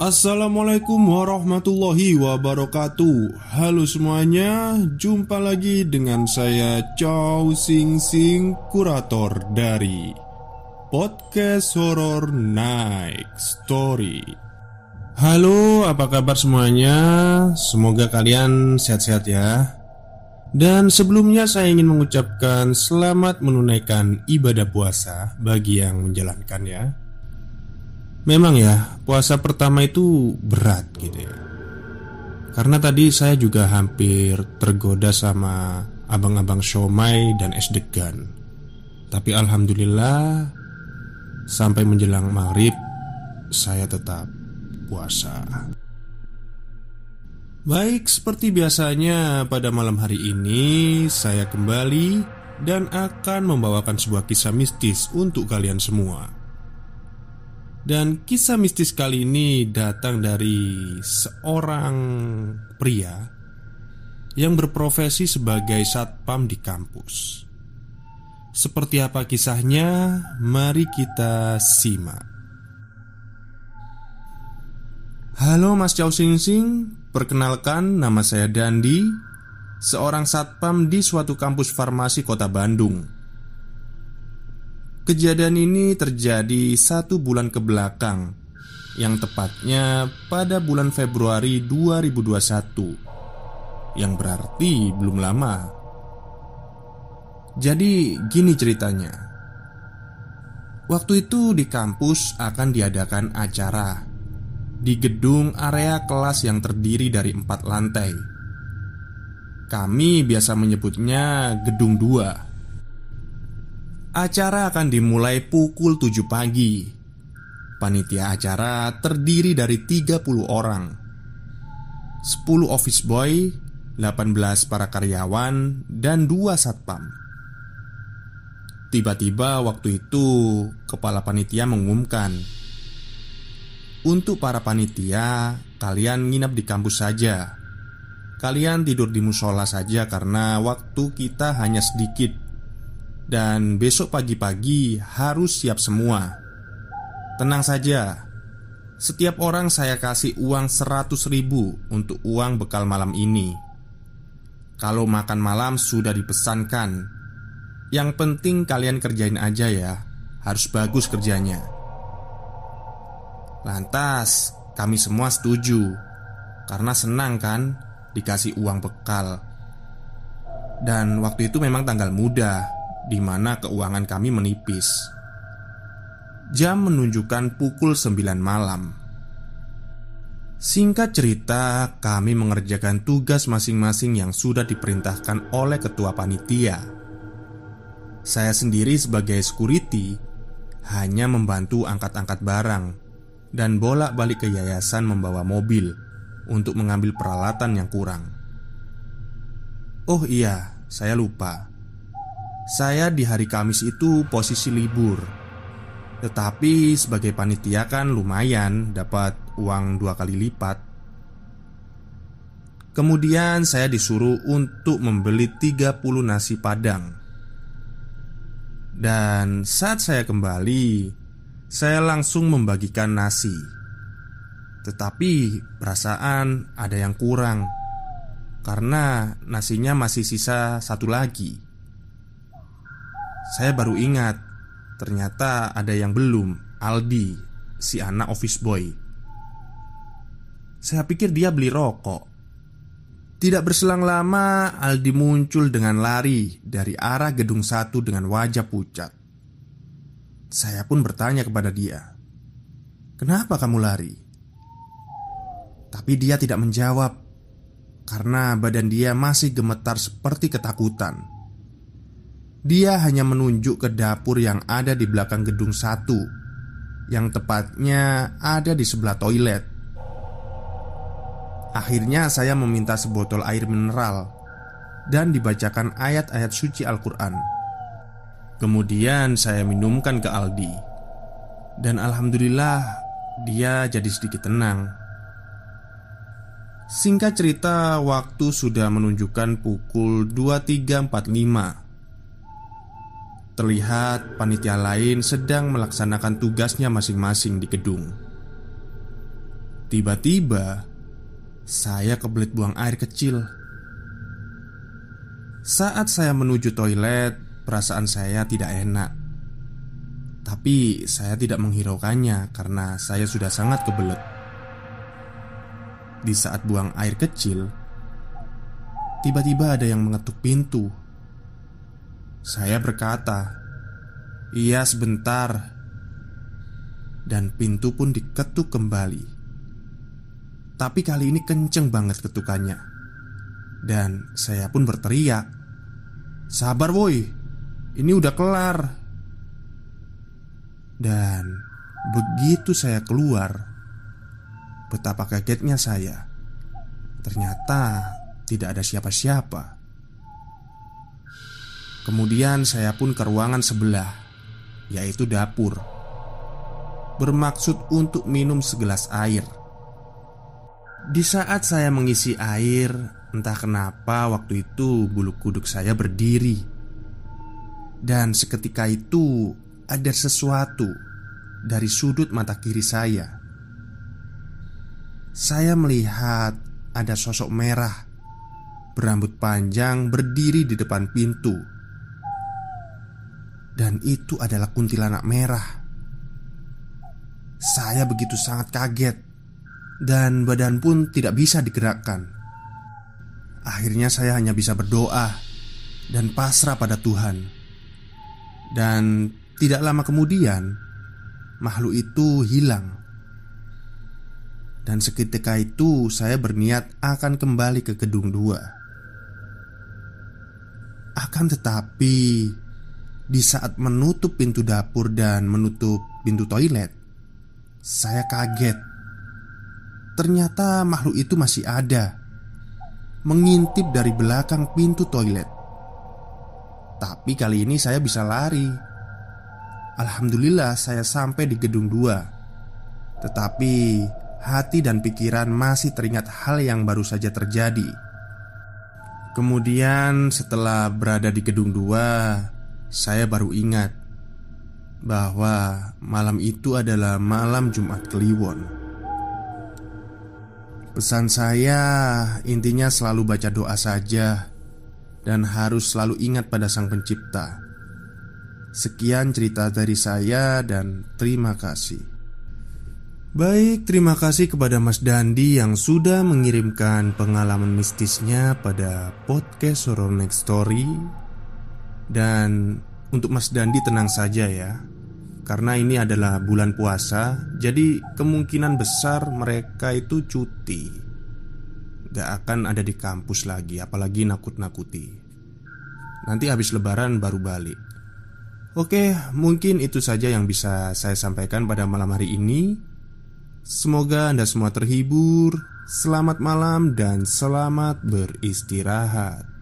Assalamualaikum warahmatullahi wabarakatuh. Halo semuanya Jumpa lagi dengan saya Chow Sing Sing Kurator dari Podcast Horror Night Story. Halo apa kabar semuanya? Semoga kalian sehat-sehat ya. Dan sebelumnya saya ingin mengucapkan Selamat menunaikan ibadah puasa Bagi yang menjalankan ya Memang ya, puasa pertama itu berat gitu ya. Karena tadi saya juga hampir tergoda sama abang-abang somai dan es degan. Tapi Alhamdulillah Sampai menjelang maghrib Saya tetap puasa. Baik, seperti biasanya pada malam hari ini Saya kembali dan akan membawakan sebuah kisah mistis untuk kalian semua dan kisah mistis kali ini datang dari seorang pria yang berprofesi sebagai satpam di kampus. Seperti apa kisahnya? Mari kita simak. Halo Mas Chow Sing Sing, perkenalkan nama saya Dandi, seorang satpam di suatu kampus farmasi kota Bandung. Kejadian ini terjadi satu bulan ke belakang Yang tepatnya pada bulan Februari 2021 Yang berarti belum lama. Jadi gini ceritanya. Waktu itu di kampus akan diadakan acara Di gedung area kelas yang terdiri dari empat lantai. Kami biasa menyebutnya gedung dua Acara akan dimulai pukul 7 pagi. Panitia acara terdiri dari 30 orang. 10 office boy 18 para karyawan Dan 2 satpam. Tiba-tiba waktu itu Kepala panitia mengumumkan Untuk para panitia Kalian nginap di kampus saja. Kalian tidur di musola saja karena waktu kita hanya sedikit dan besok pagi-pagi harus siap semua. Tenang saja. Setiap orang saya kasih uang 100 ribu untuk uang bekal malam ini. Kalau makan malam sudah dipesankan. Yang penting kalian kerjain aja ya. Harus bagus kerjanya. Lantas kami semua setuju. Karena senang kan dikasih uang bekal. Dan waktu itu memang tanggal muda di mana keuangan kami menipis. Jam menunjukkan pukul 9 malam. Singkat cerita, kami mengerjakan tugas masing-masing yang sudah diperintahkan oleh ketua panitia. Saya sendiri sebagai security hanya membantu angkat-angkat barang dan bolak-balik ke yayasan membawa mobil untuk mengambil peralatan yang kurang. Oh iya, saya lupa. Saya di hari Kamis itu posisi libur. Tetapi sebagai panitia kan lumayan dapat uang dua kali lipat. Kemudian saya disuruh untuk membeli 30 nasi padang. Dan saat saya kembali Saya langsung membagikan nasi. Tetapi perasaan ada yang kurang Karena nasinya masih sisa satu lagi saya baru ingat Ternyata ada yang belum. Aldi Si anak office boy. Saya pikir dia beli rokok. Tidak berselang lama Aldi muncul dengan lari Dari arah gedung satu dengan wajah pucat. Saya pun bertanya kepada dia Kenapa kamu lari? Tapi dia tidak menjawab Karena badan dia masih gemetar seperti ketakutan dia hanya menunjuk ke dapur yang ada di belakang gedung satu. Yang tepatnya ada di sebelah toilet. Akhirnya saya meminta sebotol air mineral Dan dibacakan ayat-ayat suci Al-Quran. Kemudian saya minumkan ke Aldi. Dan Alhamdulillah dia jadi sedikit tenang. Singkat cerita, waktu sudah menunjukkan pukul 23.45 Terlihat panitia lain sedang melaksanakan tugasnya masing-masing di gedung. Tiba-tiba saya kebelet buang air kecil. Saat saya menuju toilet, perasaan saya tidak enak. Tapi saya tidak menghiraukannya karena saya sudah sangat kebelet. Di saat buang air kecil, tiba-tiba ada yang mengetuk pintu. Saya berkata, "Iya, sebentar." Dan pintu pun diketuk kembali. Tapi kali ini kenceng banget ketukannya. Dan saya pun berteriak Sabar woi Ini udah kelar Dan begitu saya keluar Betapa kagetnya saya Ternyata tidak ada siapa-siapa Kemudian saya pun ke ruangan sebelah Yaitu dapur. Bermaksud untuk minum segelas air. Di saat saya mengisi air Entah kenapa waktu itu bulu kuduk saya berdiri. Dan seketika itu ada sesuatu dari sudut mata kiri saya. Saya melihat ada sosok merah Berambut panjang berdiri di depan pintu Dan itu adalah kuntilanak merah Saya begitu sangat kaget Dan badan pun tidak bisa digerakkan Akhirnya saya hanya bisa berdoa dan pasrah pada Tuhan. Dan tidak lama kemudian, makhluk itu hilang. Dan seketika itu saya berniat akan kembali ke gedung dua. Akan tetapi, di saat menutup pintu dapur dan menutup pintu toilet, saya kaget. Ternyata makhluk itu masih ada mengintip dari belakang pintu toilet. Tapi kali ini saya bisa lari. Alhamdulillah saya sampai di gedung dua. Tetapi hati dan pikiran masih teringat hal yang baru saja terjadi. Kemudian setelah berada di gedung dua, saya baru ingat bahwa malam itu adalah malam Jumat Kliwon. Pesan saya intinya selalu baca doa saja dan harus selalu ingat pada Sang Pencipta. Sekian cerita dari saya dan terima kasih. Baik, terima kasih kepada Mas Dandi yang sudah mengirimkan pengalaman mistisnya pada podcast Horror Next Story. Dan untuk Mas Dandi tenang saja ya. Karena ini adalah bulan puasa Jadi kemungkinan besar mereka itu cuti. Gak akan ada di kampus lagi Apalagi nakut-nakuti. Nanti habis lebaran baru balik. Oke, mungkin itu saja yang bisa saya sampaikan pada malam hari ini. Semoga Anda semua terhibur. Selamat malam dan selamat beristirahat